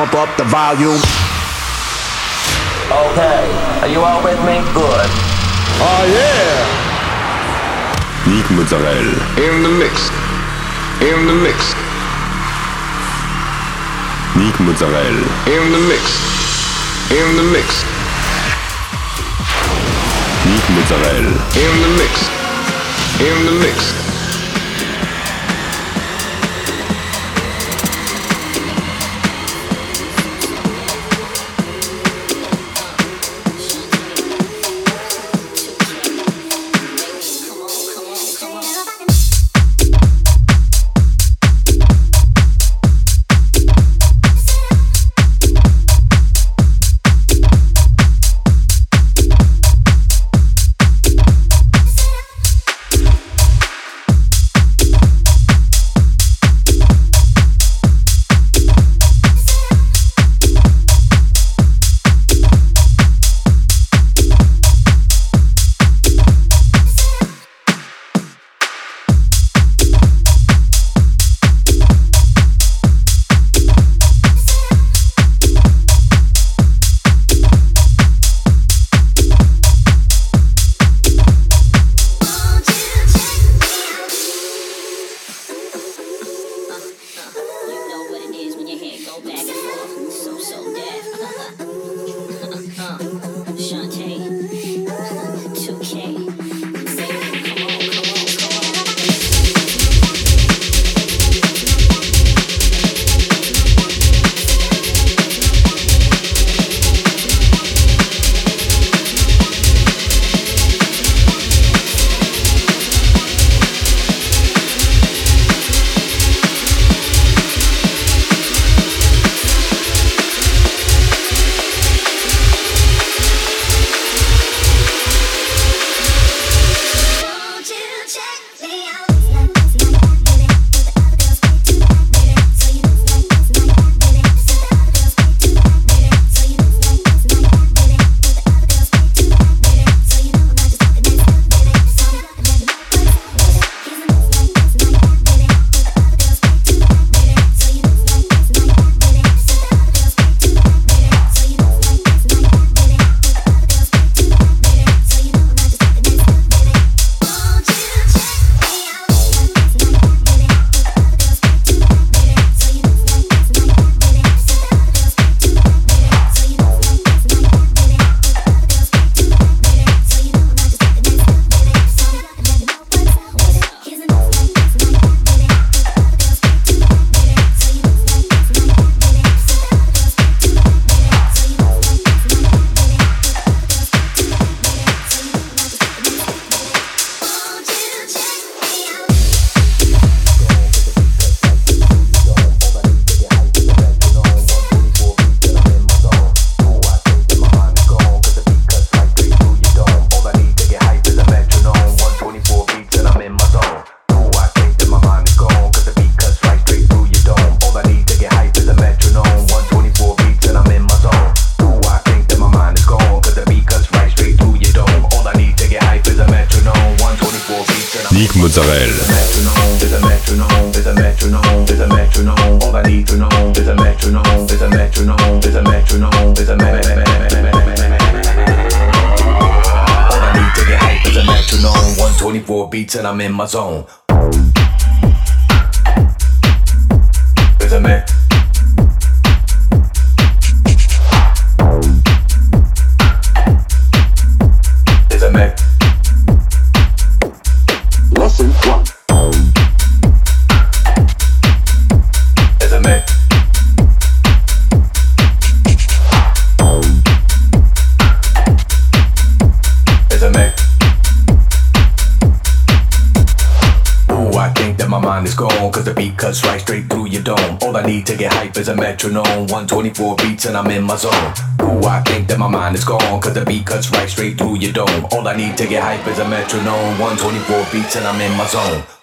pump up the volume. Okay, are you all with me? Good. Oh yeah! Nick Mozzarella. In the mix. In the mix. Nick Mozzarella. In the mix. In the mix. Nick Mozzarella. In the mix. In the mix. And I'm in my zone. Is a metronome. 124 beats and I'm in my zone. Ooh, I think that my mind is gone. Cause the beat cuts right straight through your dome. All I need to get hype is a metronome. 124 beats and I'm in my zone.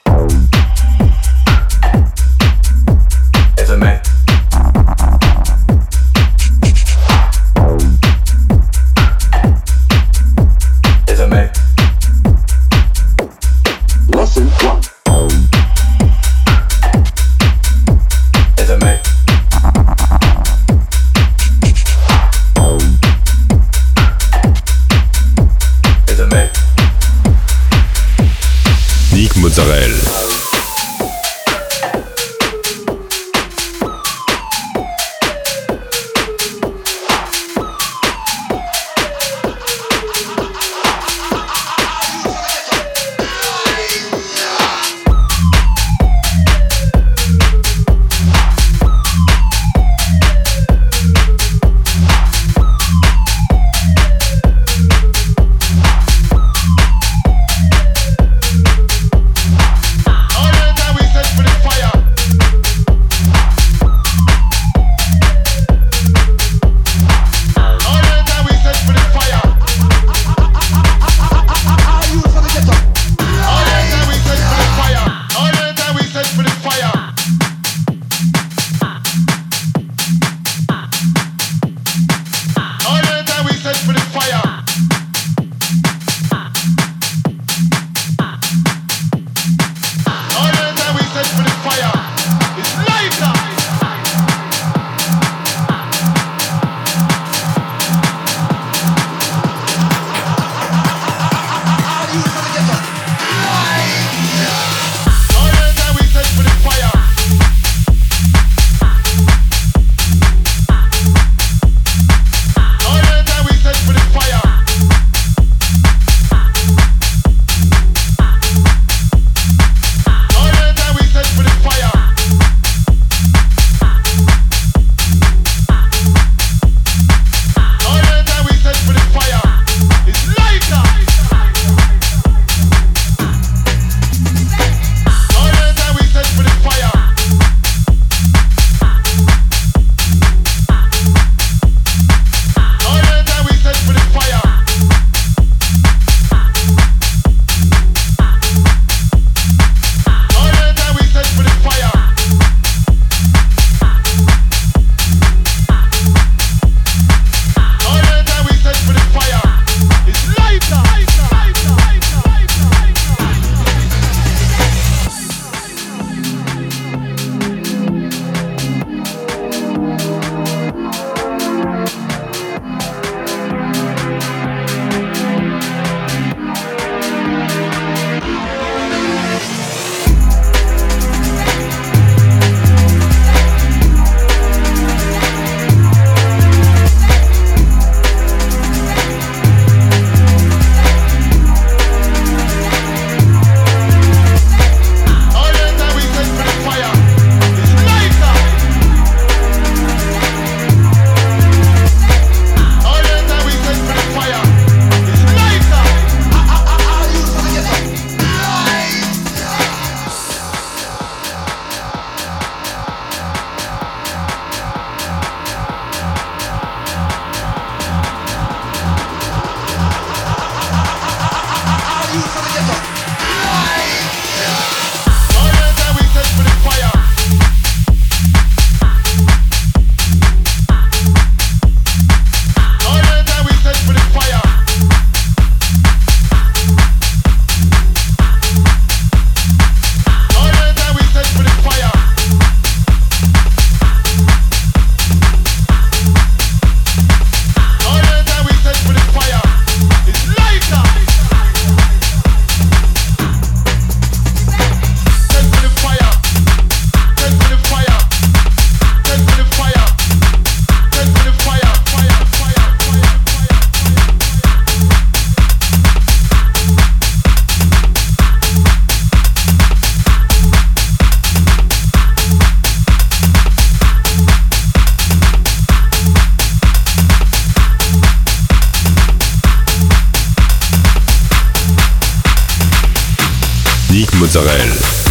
Mozzarella.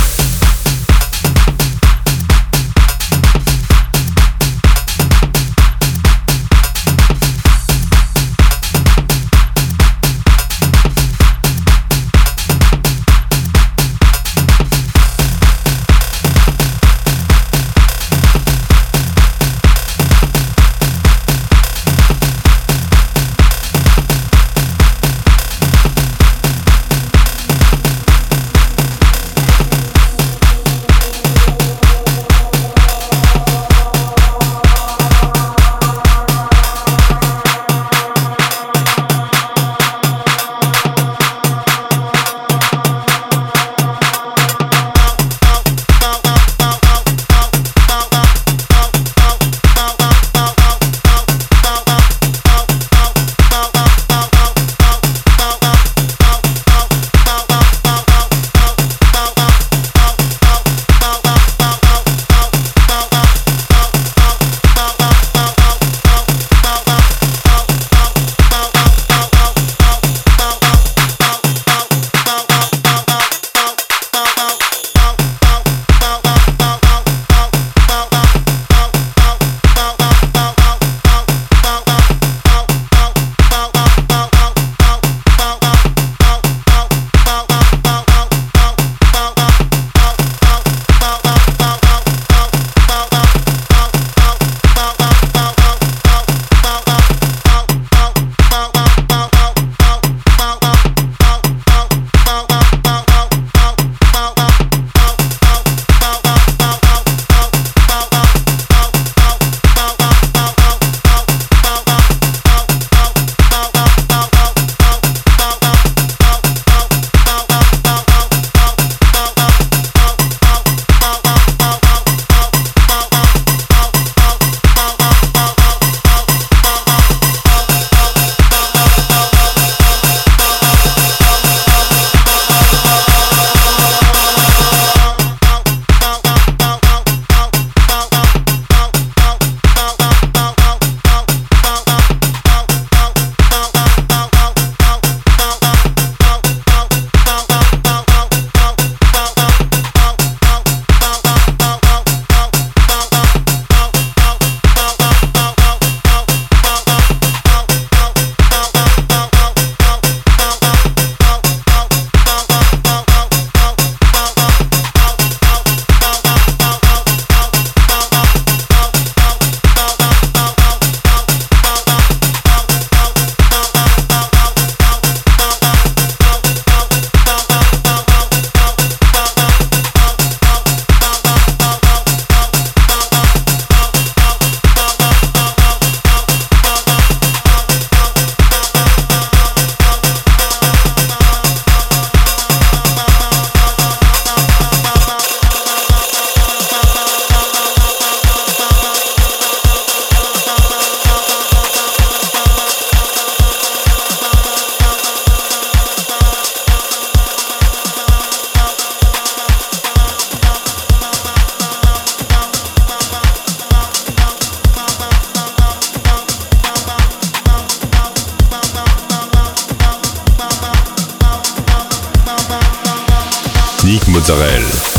Mozzarella.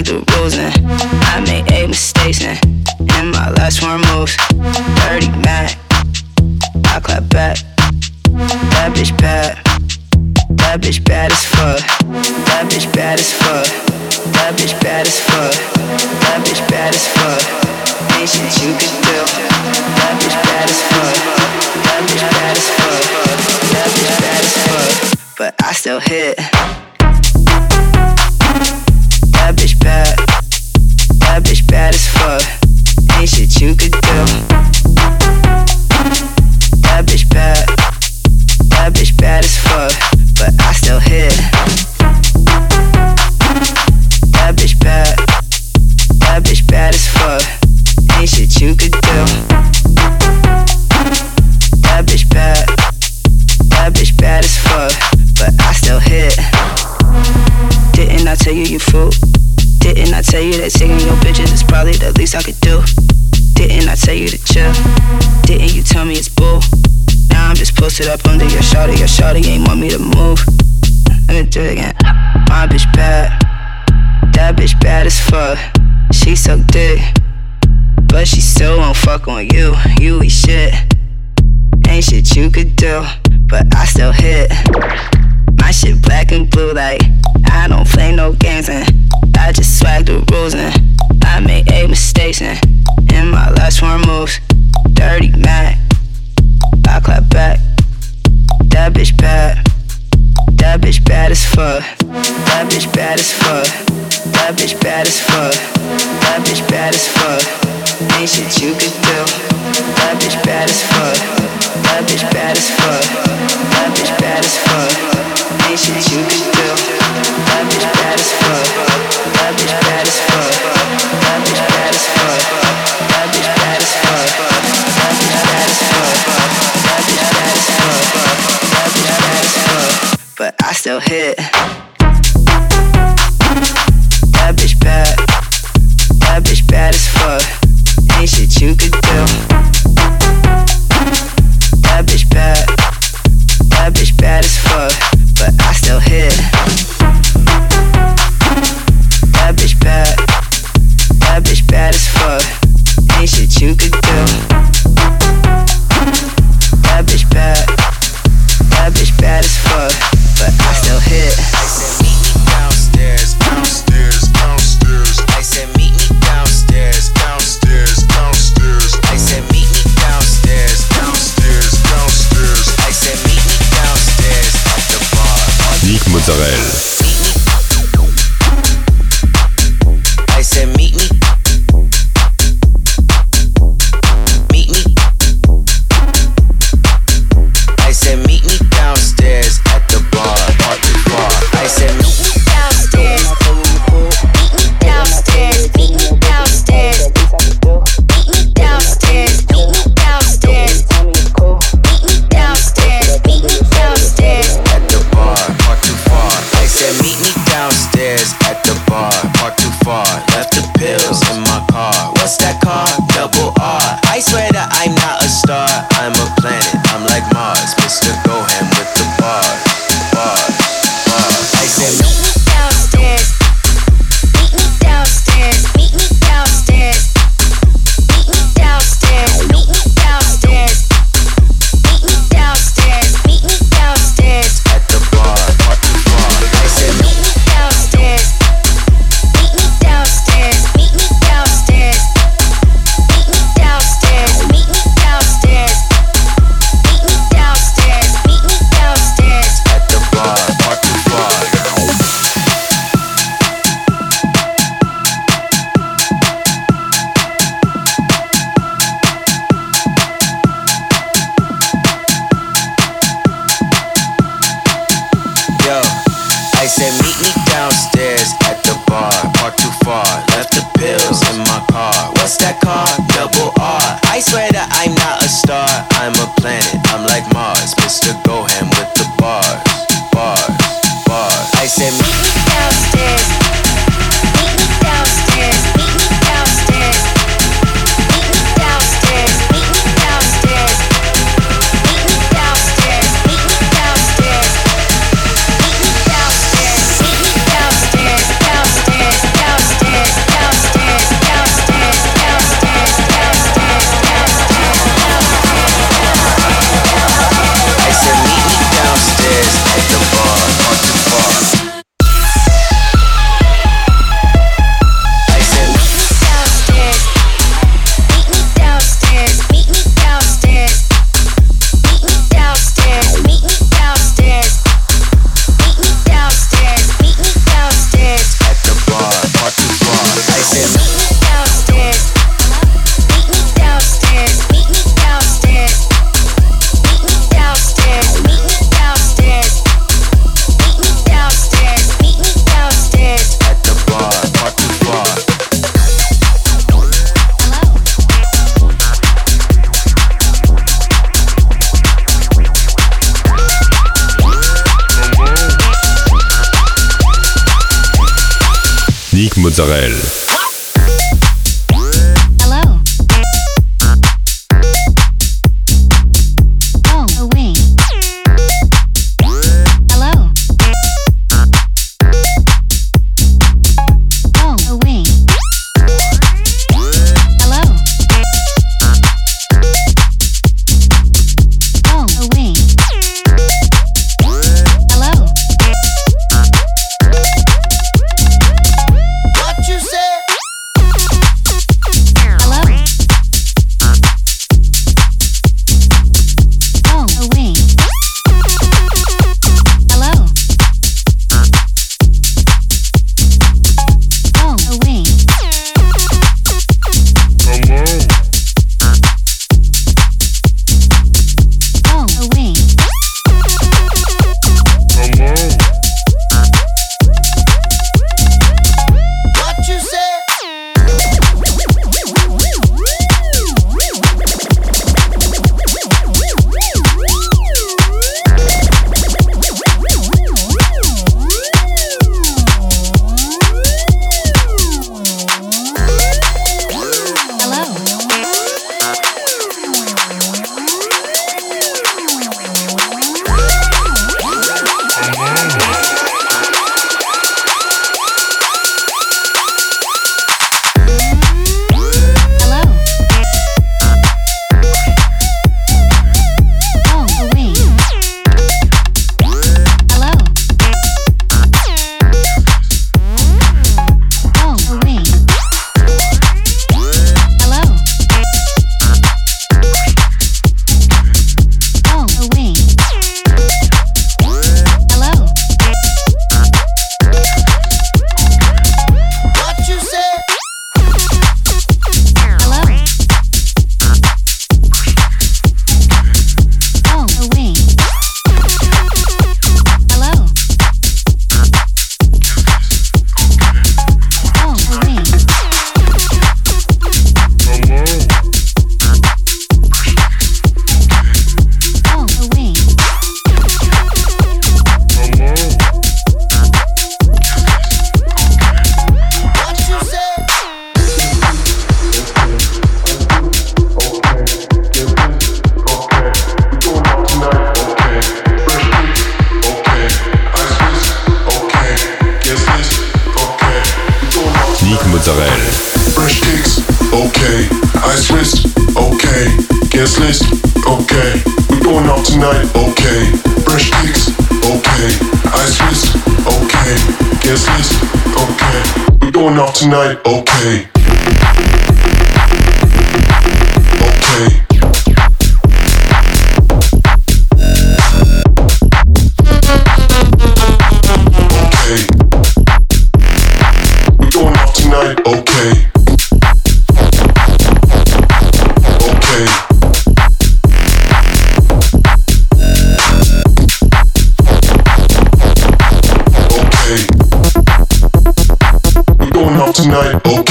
I the rules and I made eight mistakes and in my last four moves, dirty Mac. I clap back. That bitch bad. That bitch bad as fuck. That bitch bad as fuck. That bitch bad as fuck. That bitch bad as fuck. Ain't shit you could do. That bitch bad as fuck. That bitch bad as fuck. That bitch bad as fuck. But I still hit. That bitch bad. That bitch bad as fuck. Ain't shit you could do. That bitch bad. That bitch bad as fuck. But I still hit. That bitch bad. That bitch bad as fuck. Ain't shit you could do. That bitch bad. That bitch bad as fuck. But I still hit. Didn't I tell you you fool? Tell you that taking your bitches is probably the least I could do? Didn't I tell you to chill? Didn't you tell me it's bull? Now I'm just posted up under your shawty. Your shawty ain't want me to move. Let me do it again. My bitch bad. That bitch bad as fuck. She so dick. But she still won't fuck on you. You eat shit. Ain't shit you could do. But I still hit. My shit black and blue like I don't play no games and I just swag the rules and I made eight mistakes and in my last four moves, dirty Mac. I clap back. That bitch bad. That bitch bad as fuck. That bitch bad as fuck. That bitch bad as fuck. That bitch bad as fuck. Ain't shit you could do. That bitch bad as fuck. That bitch bad as fuck. That bitch bad as fuck. Ain't shit you could do. That bitch bad as fuck. That bitch bad as fuck. That bitch bad as fuck. That bitch bad as fuck. That bitch bad as fuck. That bitch bad as fuck. That bitch bad as fuck. But I still hit. That bitch bad. That bitch bad as fuck. Ain't shit you could do. Dice no Österreich.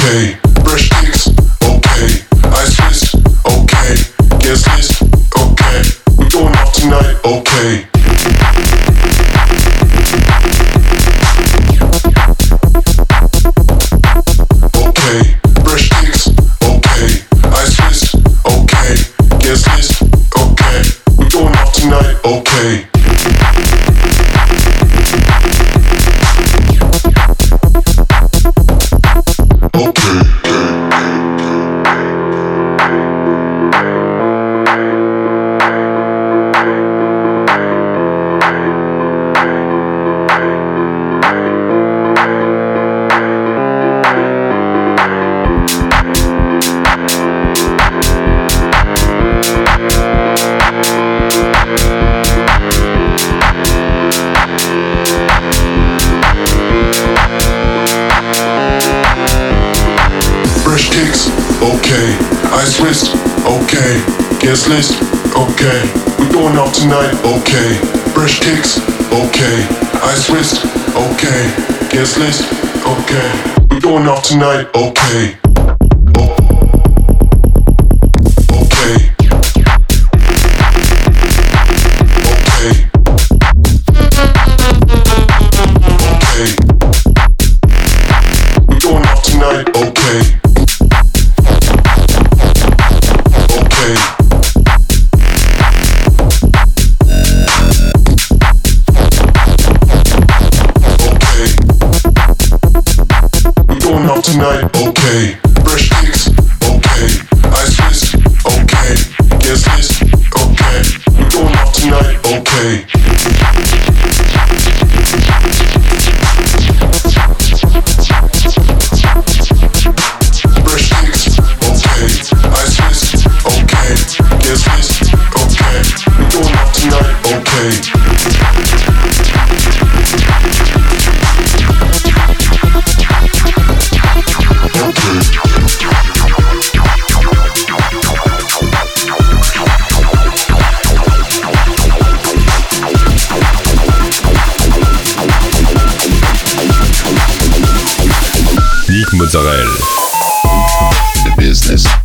Hey. tonight, okay. Fresh kicks, okay. Ice fist, okay. Guest list, okay. We're going off tonight, okay. Mozzarella. The business.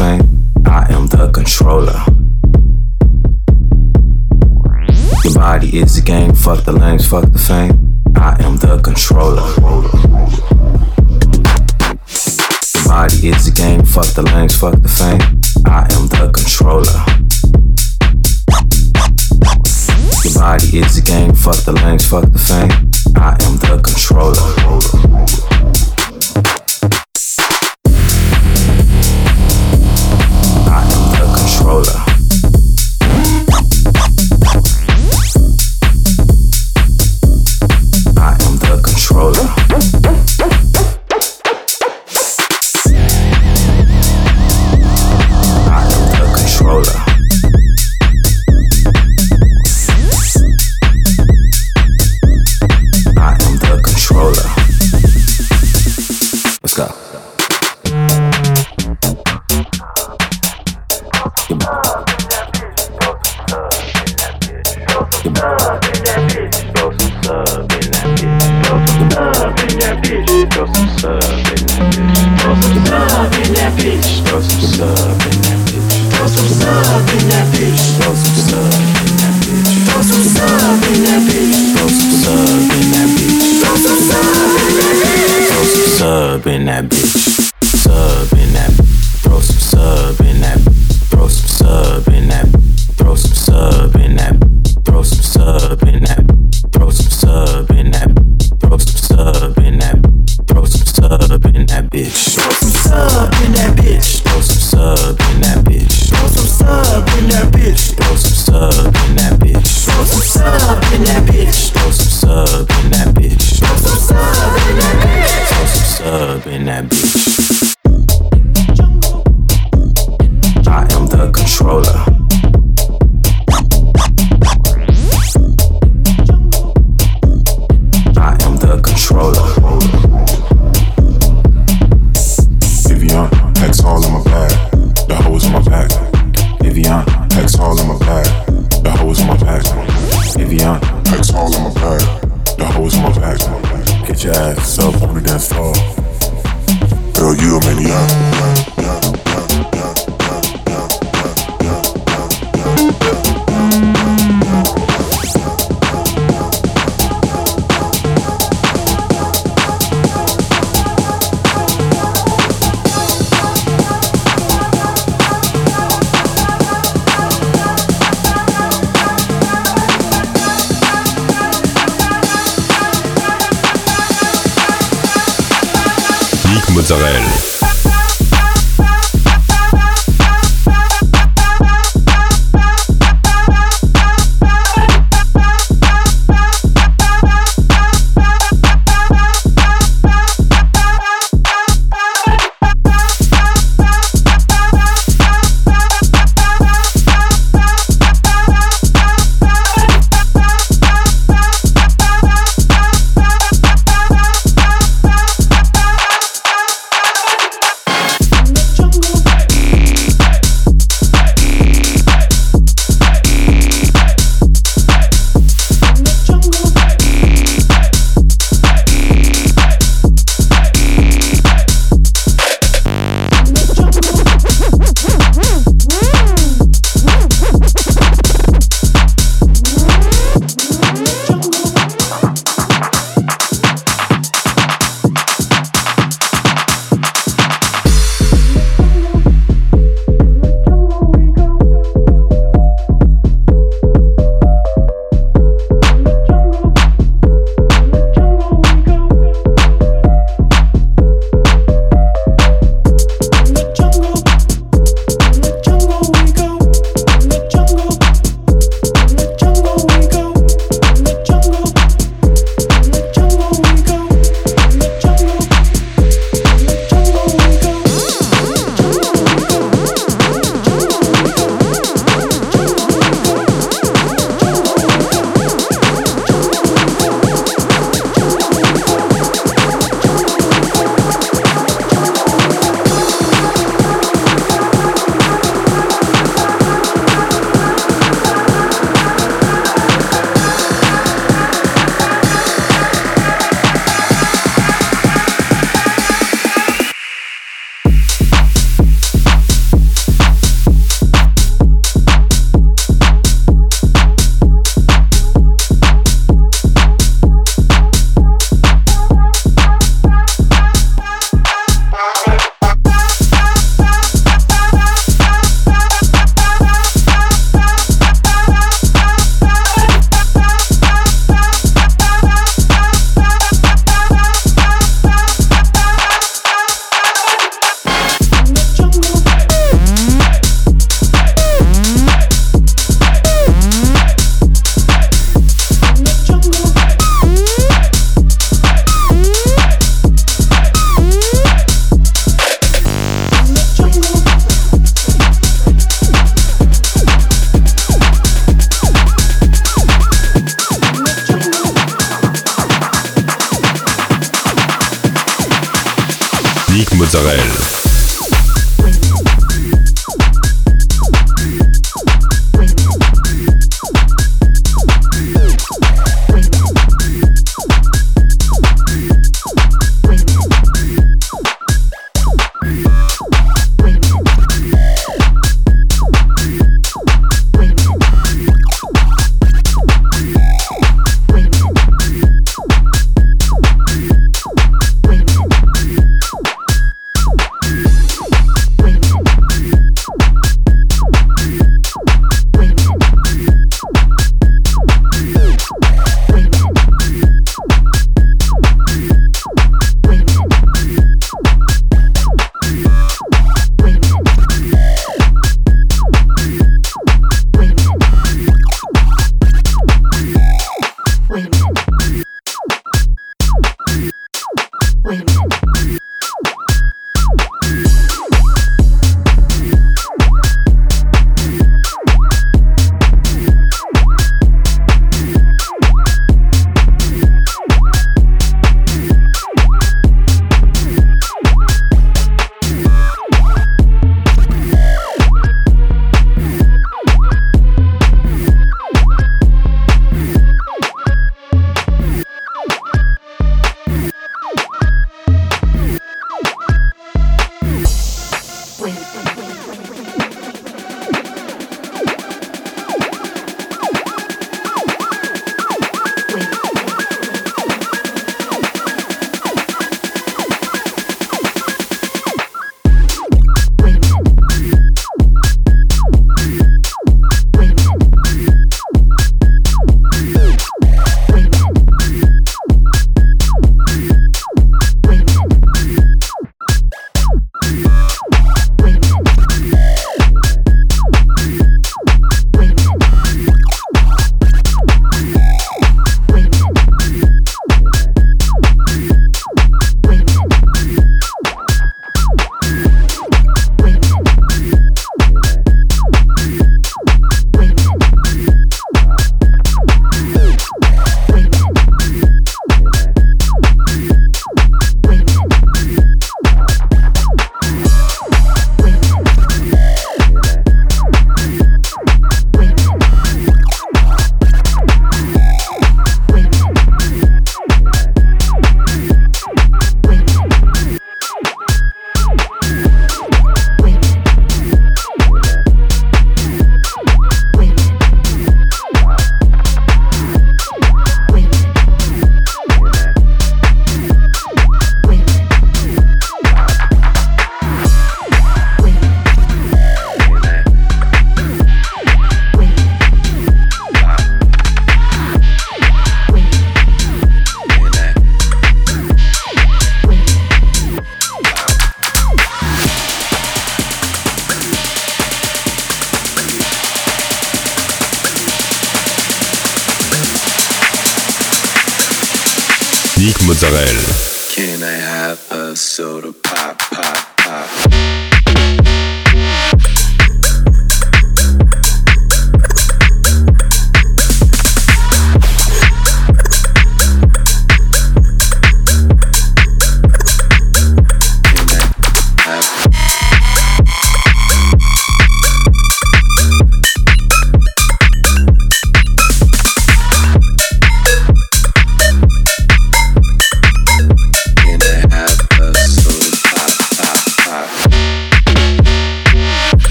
I am the controller. Your body is a game, fuck the lames, fuck the fame. I am the controller. Your body is a game, fuck the lames, fuck the fame. I am the controller. Your body is a game, fuck the lames, fuck the fame. Soul. Mozzarella.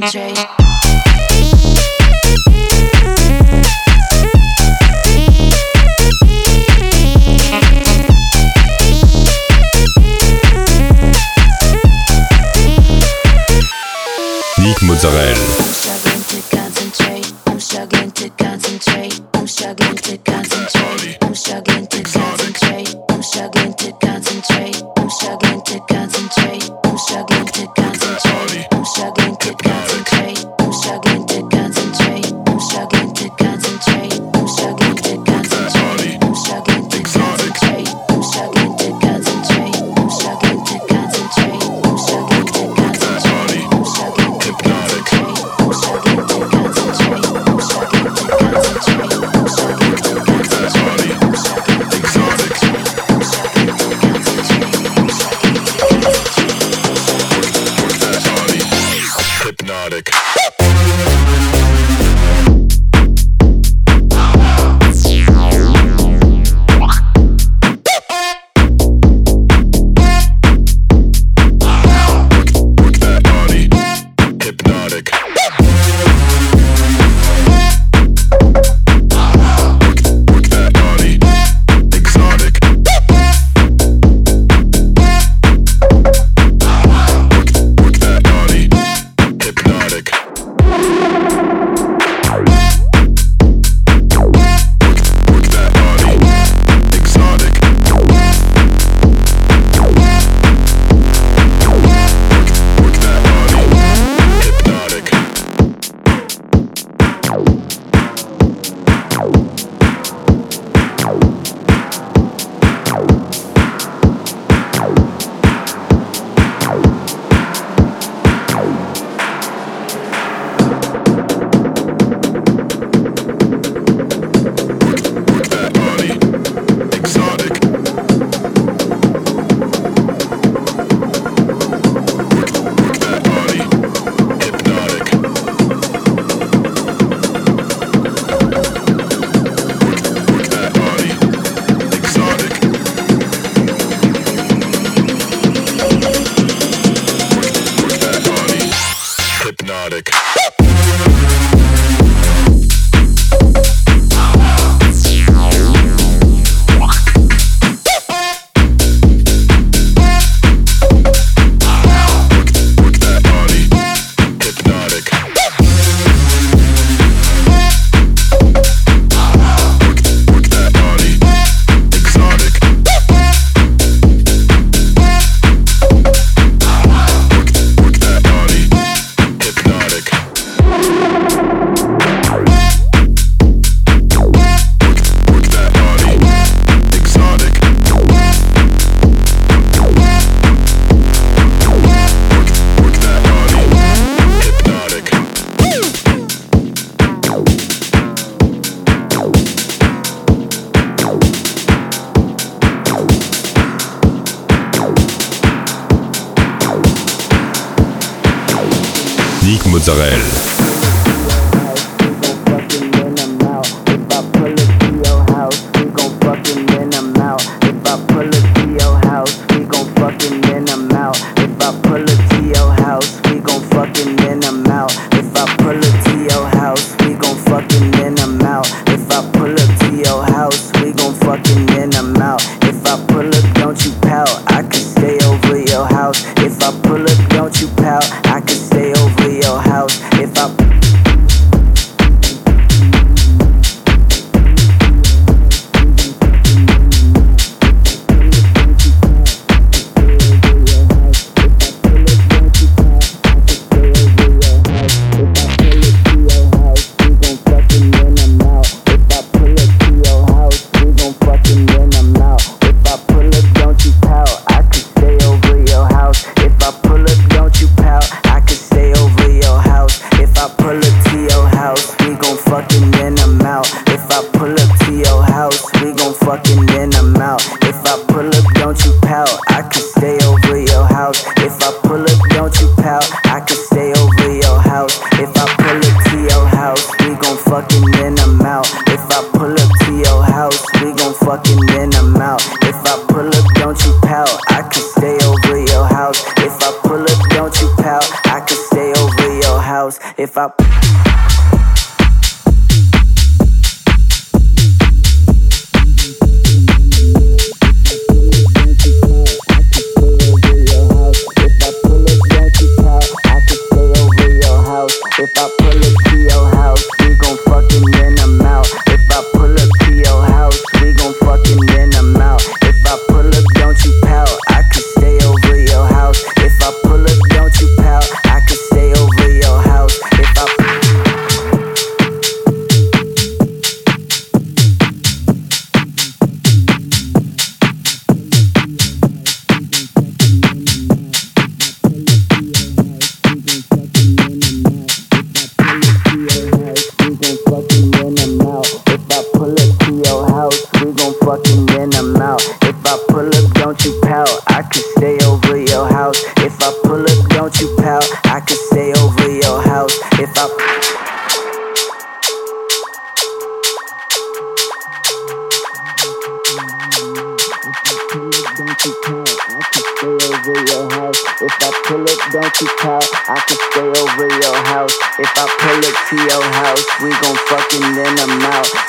Concentrate.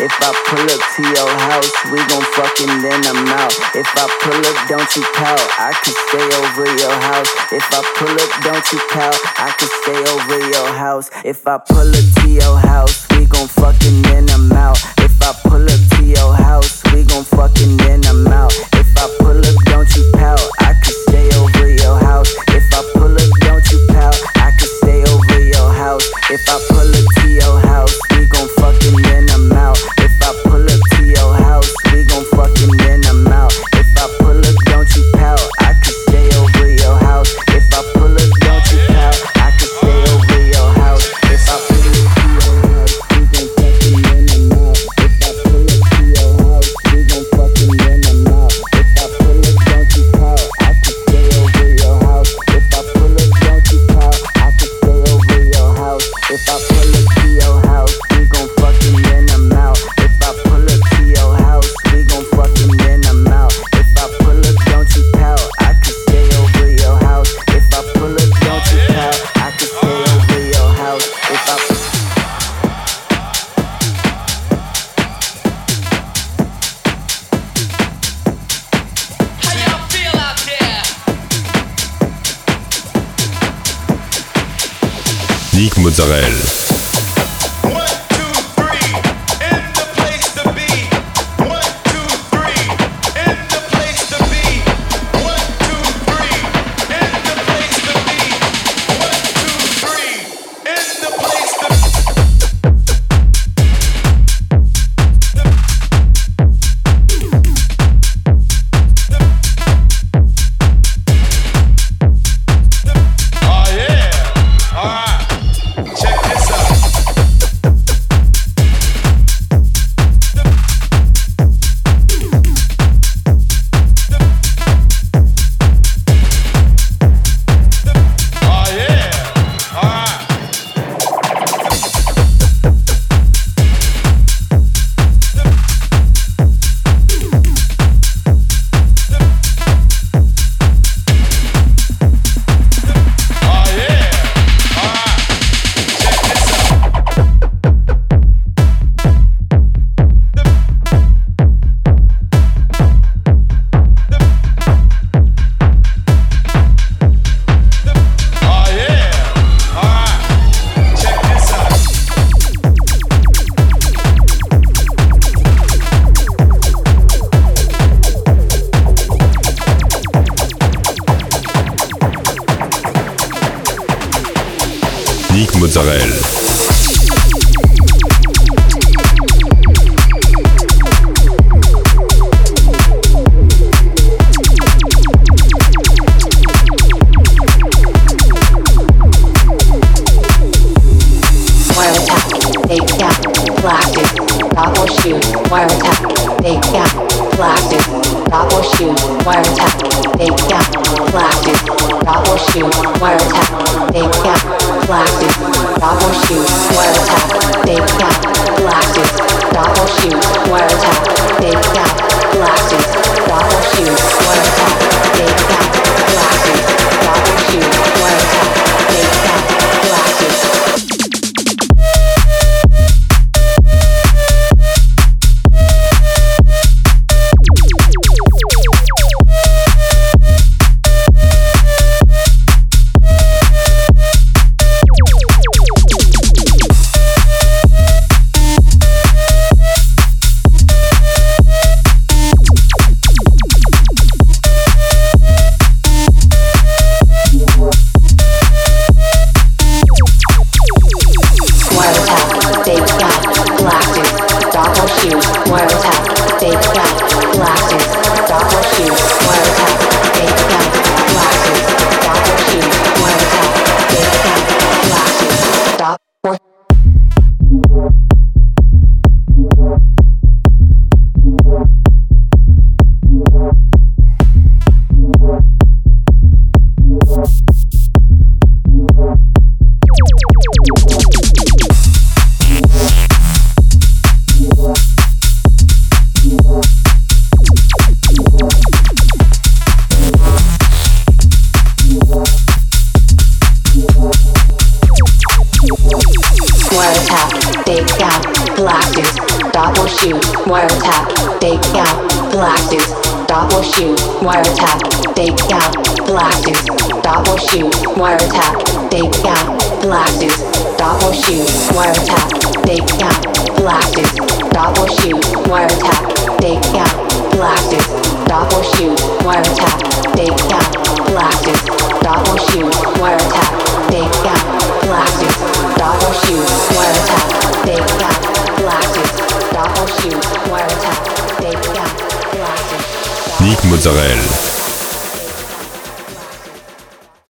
If I pull up to your house, we gon' fucking then I'm out. If I pull up, don't you pout, I could stay over your house. If I pull up, don't you pout, I could stay over your house. If I pull up to your house, we gon' fucking then I'm out. If I pull up to your house, we gon' fucking then I'm out. If I pull up, Mozzarella.